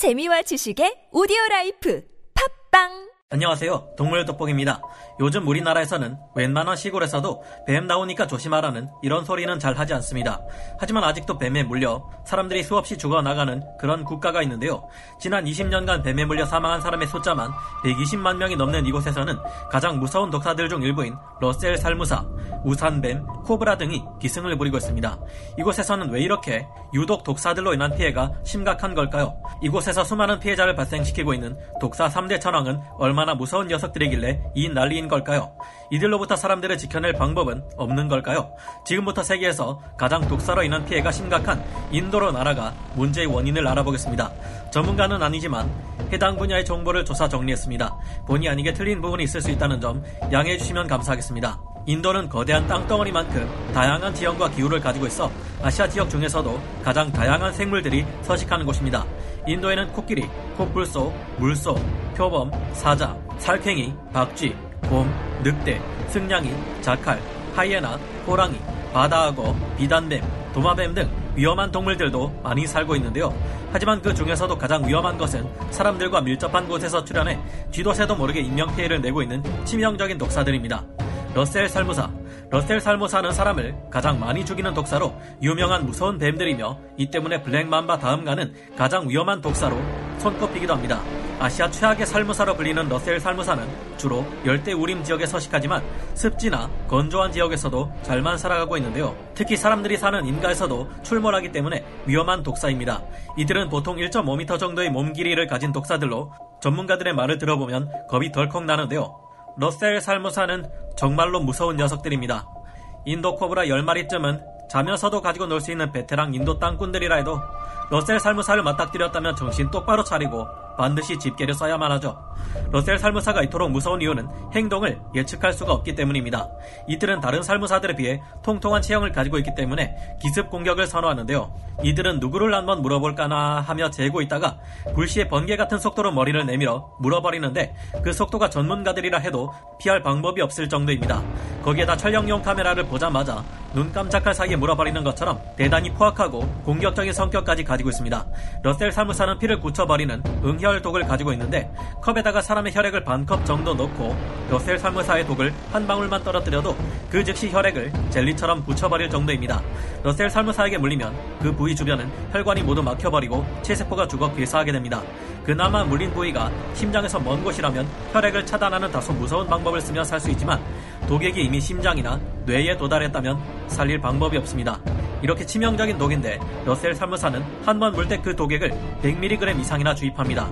재미와 지식의 오디오 life. 팝빵 안녕하세요. 동물 돋보기입니다. 요즘 우리나라에서는 웬만한 시골에서도 뱀 나오니까 조심하라는 이런 소리는 잘 하지 않습니다. 하지만 아직도 뱀에 물려 사람들이 수없이 죽어나가는 그런 국가가 있는데요. 지난 20년간 뱀에 물려 사망한 사람의 숫자만 120만 명이 넘는 이곳에서는 가장 무서운 독사들 중 일부인 러셀 살무사, 우산뱀, 코브라 등이 기승을 부리고 있습니다. 이곳에서는 왜 이렇게 유독 독사들로 인한 피해가 심각한 걸까요? 이곳에서 수많은 피해자를 발생시키고 있는 독사 3대 천왕은 얼마 나 무서운 녀석들이길래 이 난리인 걸까요? 이들로부터 사람들을 지켜낼 방법은 없는 걸까요? 지금부터 세계에서 가장 독사로 인한 피해가 심각한 인도로 날아가 문제의 원인을 알아보겠습니다. 전문가는 아니지만 해당 분야의 정보를 조사 정리했습니다. 본의 아니게 틀린 부분이 있을 수 있다는 점 양해해 주시면 감사하겠습니다. 인도는 거대한 땅덩어리만큼 다양한 지형과 기후를 가지고 있어 아시아 지역 중에서도 가장 다양한 생물들이 서식하는 곳입니다. 인도에는 코끼리, 코뿔소, 물소, 표범, 사자, 살쾡이, 박쥐, 곰, 늑대, 승냥이, 자칼, 하이에나, 호랑이, 바다악어, 비단뱀, 도마뱀 등 위험한 동물들도 많이 살고 있는데요. 하지만 그 중에서도 가장 위험한 것은 사람들과 밀접한 곳에서 출현해 쥐도 새도 모르게 인명피해를 내고 있는 치명적인 독사들입니다. 러셀 살무사. 러셀 살무사는 사람을 가장 많이 죽이는 독사로 유명한 무서운 뱀들이며 이 때문에 블랙맘바 다음 가는 가장 위험한 독사로 손꼽히기도 합니다. 아시아 최악의 살무사로 불리는 러셀 살무사는 주로 열대 우림 지역에 서식하지만 습지나 건조한 지역에서도 잘만 살아가고 있는데요. 특히 사람들이 사는 인가에서도 출몰하기 때문에 위험한 독사입니다. 이들은 보통 1.5m 정도의 몸 길이를 가진 독사들로 전문가들의 말을 들어보면 겁이 덜컥 나는데요. 러셀 살무사는 정말로 무서운 녀석들입니다. 인도 코브라 10마리쯤은 자면서도 가지고 놀 수 있는 베테랑 인도 땅꾼들이라 해도 러셀 살무사를 맞닥뜨렸다면 정신 똑바로 차리고 반드시 집게를 써야만 하죠. 러셀 살무사가 이토록 무서운 이유는 행동을 예측할 수가 없기 때문입니다. 이들은 다른 살무사들에 비해 통통한 체형을 가지고 있기 때문에 기습 공격을 선호하는데요. 이들은 누구를 한번 물어볼까나 하며 재고 있다가 불시에 번개 같은 속도로 머리를 내밀어 물어버리는데 그 속도가 전문가들이라 해도 피할 방법이 없을 정도입니다. 거기에다 촬영용 카메라를 보자마자 눈 깜짝할 사이에 물어버리는 것처럼 대단히 포악하고 공격적인 성격까지 가지 고 있습니다. 러셀 살무사는 피를 굳혀버리는 응혈 독을 가지고 있는데 컵에다가 사람의 혈액을 반 컵 정도 넣고 러셀 살무사의 독을 한 방울만 떨어뜨려도 그 즉시 혈액을 젤리처럼 굳혀버릴 정도입니다. 러셀 살무사에게 물리면 그 부위 주변은 혈관이 모두 막혀버리고 체세포가 죽어 괴사하게 됩니다. 그나마 물린 부위가 심장에서 먼 곳이라면 혈액을 차단하는 다소 무서운 방법을 쓰며 살 수 있지만 독액이 이미 심장이나 뇌에 도달했다면 살릴 방법이 없습니다. 이렇게 치명적인 독인데 러셀 살무사는 한 번 물 때 그 독액을 100mg 이상이나 주입합니다.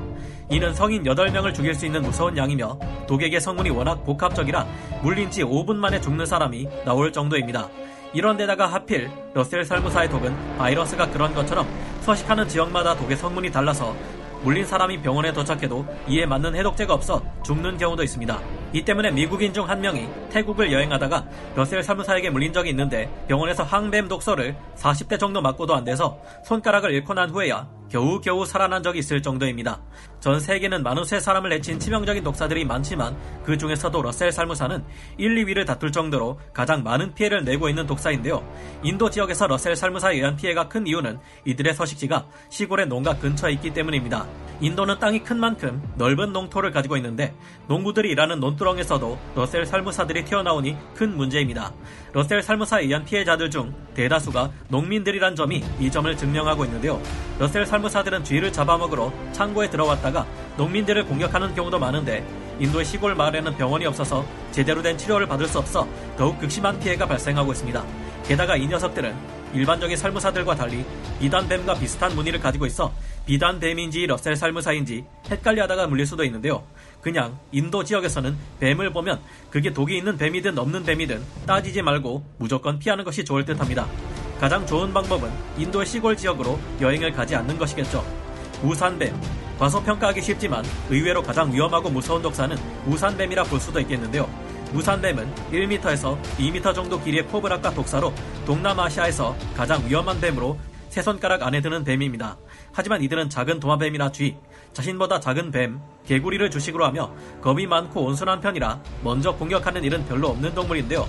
이는 성인 8명을 죽일 수 있는 무서운 양이며 독액의 성분이 워낙 복합적이라 물린 지 5분 만에 죽는 사람이 나올 정도입니다. 이런 데다가 하필 러셀 살무사의 독은 바이러스가 그런 것처럼 서식하는 지역마다 독의 성분이 달라서 물린 사람이 병원에 도착해도 이에 맞는 해독제가 없어 죽는 경우도 있습니다. 이 때문에 미국인 중 한 명이 태국을 여행하다가 러셀 살무사에게 물린 적이 있는데 병원에서 항뱀 독소를 40대 정도 맞고도 안 돼서 손가락을 잃고 난 후에야 겨우겨우 살아난 적이 있을 정도입니다. 전 세계에서 사람을 해친 치명적인 독사들이 많지만 그 중에서도 러셀 살무사는 1, 2위를 다툴 정도로 가장 많은 피해를 내고 있는 독사인데요. 인도 지역에서 러셀 살무사에 의한 피해가 큰 이유는 이들의 서식지가 시골의 농가 근처에 있기 때문입니다. 인도는 땅이 큰 만큼 넓은 농토를 가지고 있는데 농부들이 일하는 논두렁에서도 러셀 살무사들이 튀어나오니 큰 문제입니다. 러셀 살무사에 의한 피해자들 중 대다수가 농민들이란 점이 이 점을 증명하고 있는데요. 러셀 살무사들은 쥐를 잡아먹으러 창고에 들어왔다가 농민들을 공격하는 경우도 많은데 인도의 시골 마을에는 병원이 없어서 제대로 된 치료를 받을 수 없어 더욱 극심한 피해가 발생하고 있습니다. 게다가 이 녀석들은 일반적인 살무사들과 달리 비단뱀과 비슷한 무늬를 가지고 있어 비단 뱀인지 러셀 살무사인지 헷갈려 하다가 물릴 수도 있는데요. 그냥 인도 지역에서는 뱀을 보면 그게 독이 있는 뱀이든 없는 뱀이든 따지지 말고 무조건 피하는 것이 좋을 듯 합니다. 가장 좋은 방법은 인도의 시골 지역으로 여행을 가지 않는 것이겠죠. 우산뱀. 과소평가하기 쉽지만 의외로 가장 위험하고 무서운 독사는 우산뱀이라 볼 수도 있겠는데요. 우산뱀은 1m에서 2m 정도 길이의 코브라과 독사로 동남아시아에서 가장 위험한 뱀으로 세 손가락 안에 드는 뱀입니다. 하지만 이들은 작은 도마뱀이나 쥐, 자신보다 작은 뱀, 개구리를 주식으로 하며 겁이 많고 온순한 편이라 먼저 공격하는 일은 별로 없는 동물인데요.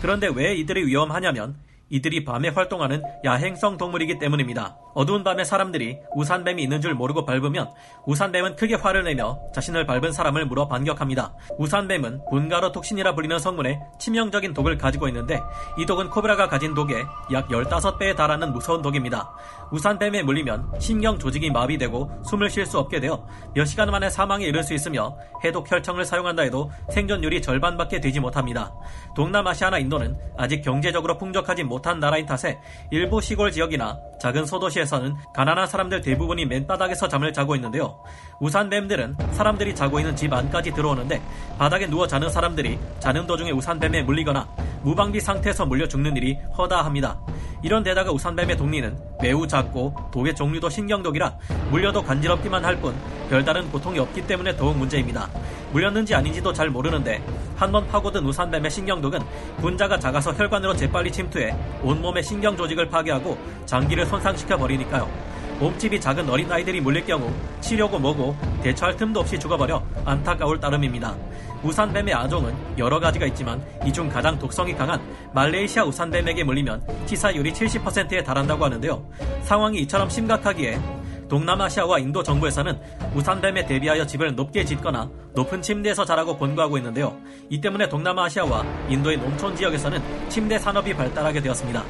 그런데 왜 이들이 위험하냐면 이들이 밤에 활동하는 야행성 동물이기 때문입니다. 어두운 밤에 사람들이 우산뱀이 있는 줄 모르고 밟으면 우산뱀은 크게 화를 내며 자신을 밟은 사람을 물어 반격합니다. 우산뱀은 분가로 톡신이라 불리는 성분에 치명적인 독을 가지고 있는데 이 독은 코브라가 가진 독의 약 15배에 달하는 무서운 독입니다. 우산뱀에 물리면 신경 조직이 마비되고 숨을 쉴 수 없게 되어 몇 시간 만에 사망에 이를 수 있으며 해독 혈청을 사용한다 해도 생존율이 절반밖에 되지 못합니다. 동남아시아나 인도는 아직 경제적으로 풍족하지 못한 나라인 탓에 일부 시골 지역이나 작은 소도시에서는 가난한 사람들 대부분이 맨바닥에서 잠을 자고 있는데요. 우산뱀들은 사람들이 자고 있는 집 안까지 들어오는데 바닥에 누워 자는 사람들이 자는 도중에 우산뱀에 물리거나 무방비 상태에서 물려 죽는 일이 허다합니다. 이런 데다가 우산뱀의 독리는 매우 작고 독의 종류도 신경독이라 물려도 간지럽기만 할 뿐 별다른 고통이 없기 때문에 더욱 문제입니다. 물렸는지 아닌지도 잘 모르는데 한번 파고든 우산뱀의 신경독은 분자가 작아서 혈관으로 재빨리 침투해 온몸의 신경 조직을 파괴하고 장기를 손상시켜 버리니까요. 몸집이 작은 어린아이들이 물릴 경우 치료고 뭐고 대처할 틈도 없이 죽어버려 안타까울 따름입니다. 우산뱀의 아종은 여러 가지가 있지만 이 중 가장 독성이 강한 말레이시아 우산뱀에게 물리면 치사율이 70%에 달한다고 하는데요. 상황이 이처럼 심각하기에 동남아시아와 인도 정부에서는 우산뱀에 대비하여 집을 높게 짓거나 높은 침대에서 자라고 권고하고 있는데요. 이 때문에 동남아시아와 인도의 농촌 지역에서는 침대 산업이 발달하게 되었습니다.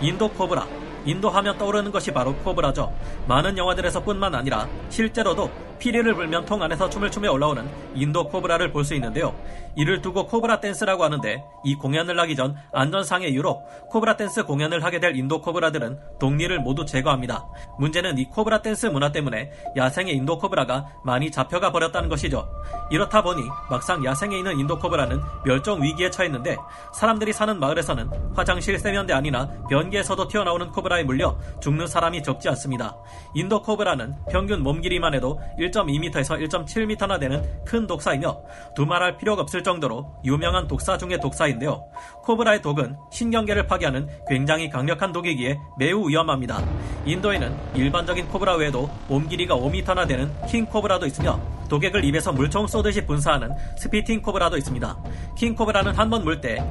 인도 코브라, 인도 하면 떠오르는 것이 바로 코브라죠. 많은 영화들에서뿐만 아니라 실제로도 피리를 불면 통 안에서 춤을 추며 올라오는 인도 코브라를 볼 수 있는데요. 이를 두고 코브라 댄스라고 하는데 이 공연을 하기 전 안전상의 이유로 코브라 댄스 공연을 하게 될 인도 코브라들은 독니를 모두 제거합니다. 문제는 이 코브라 댄스 문화 때문에 야생의 인도 코브라가 많이 잡혀가 버렸다는 것이죠. 이렇다 보니 막상 야생에 있는 인도 코브라는 멸종 위기에 처했는데 사람들이 사는 마을에서는 화장실 세면대 안이나 변기에서도 튀어나오는 코브라에 물려 죽는 사람이 적지 않습니다. 인도 코브라는 평균 몸 길이만 해도 1.2m에서 1.7m나 되는 큰 독사이며 두말할 필요가 없을 정도로 유명한 독사 중의 독사인데요. 코브라의 독은 신경계를 파괴하는 굉장히 강력한 독이기에 매우 위험합니다. 인도에는 일반적인 코브라 외에도 몸 길이가 5m나 되는 킹 코브라도 있으며 독액을 입에서 물총 쏘듯이 분사하는 spitting 코브라도 있습니다. 킹 코브라는 한 번 물 때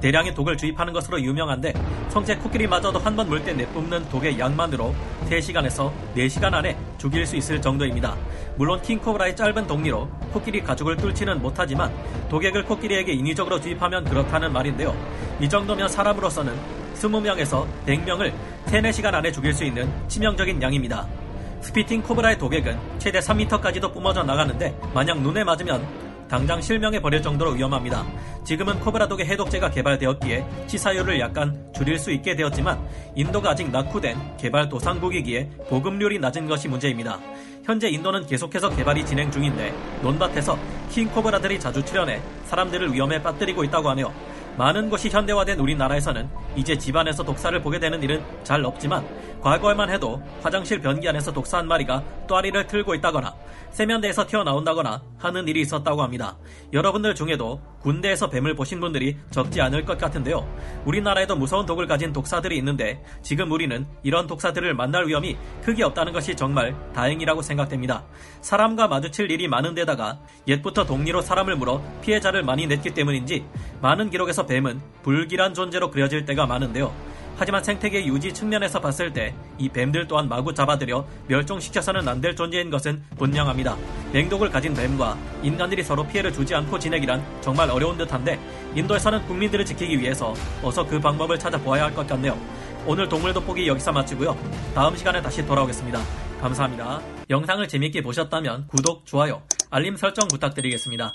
대량의 독을 주입하는 것으로 유명한데 성체 코끼리마저도 한 번 물 때 내뿜는 독의 양만으로 3시간에서 4시간 안에 죽일 수 있을 정도입니다. 물론 킹코브라의 짧은 독니로 코끼리 가죽을 뚫지는 못하지만 독액을 코끼리에게 인위적으로 주입하면 그렇다는 말인데요. 이 정도면 사람으로서는 20명에서 100명을 3, 4시간 안에 죽일 수 있는 치명적인 양입니다. spitting 코브라의 독액은 최대 3m까지도 뿜어져 나가는데 만약 눈에 맞으면 당장 실명해 버릴 정도로 위험합니다. 지금은 코브라 독의 해독제가 개발되었기에 치사율을 약간 줄일 수 있게 되었지만 인도가 아직 낙후된 개발 도상국이기에 보급률이 낮은 것이 문제입니다. 현재 인도는 계속해서 개발이 진행 중인데 논밭에서 킹코브라들이 자주 출현해 사람들을 위험에 빠뜨리고 있다고 하네요. 많은 곳이 현대화된 우리나라에서는 이제 집안에서 독사를 보게 되는 일은 잘 없지만 과거에만 해도 화장실 변기 안에서 독사 한 마리가 또아리를 틀고 있다거나 세면대에서 튀어나온다거나 하는 일이 있었다고 합니다. 여러분들 중에도 군대에서 뱀을 보신 분들이 적지 않을 것 같은데요. 우리나라에도 무서운 독을 가진 독사들이 있는데 지금 우리는 이런 독사들을 만날 위험이 크게 없다는 것이 정말 다행이라고 생각됩니다. 사람과 마주칠 일이 많은데다가 옛부터 독리로 사람을 물어 피해자를 많이 냈기 때문인지 많은 기록에 서 뱀은 불길한 존재로 그려질 때가 많은데요. 하지만 생태계 유지 측면에서 봤을 때 이 뱀들 또한 마구 잡아들여 멸종시켜서는 안 될 존재인 것은 분명합니다. 맹독을 가진 뱀과 인간들이 서로 피해를 주지 않고 지내기란 정말 어려운 듯한데 인도에서는 국민들을 지키기 위해서 어서 그 방법을 찾아보아야 할 것 같네요. 오늘 동물 돋보기 여기서 마치고요. 다음 시간에 다시 돌아오겠습니다. 감사합니다. 영상을 재밌게 보셨다면 구독, 좋아요, 알림 설정 부탁드리겠습니다.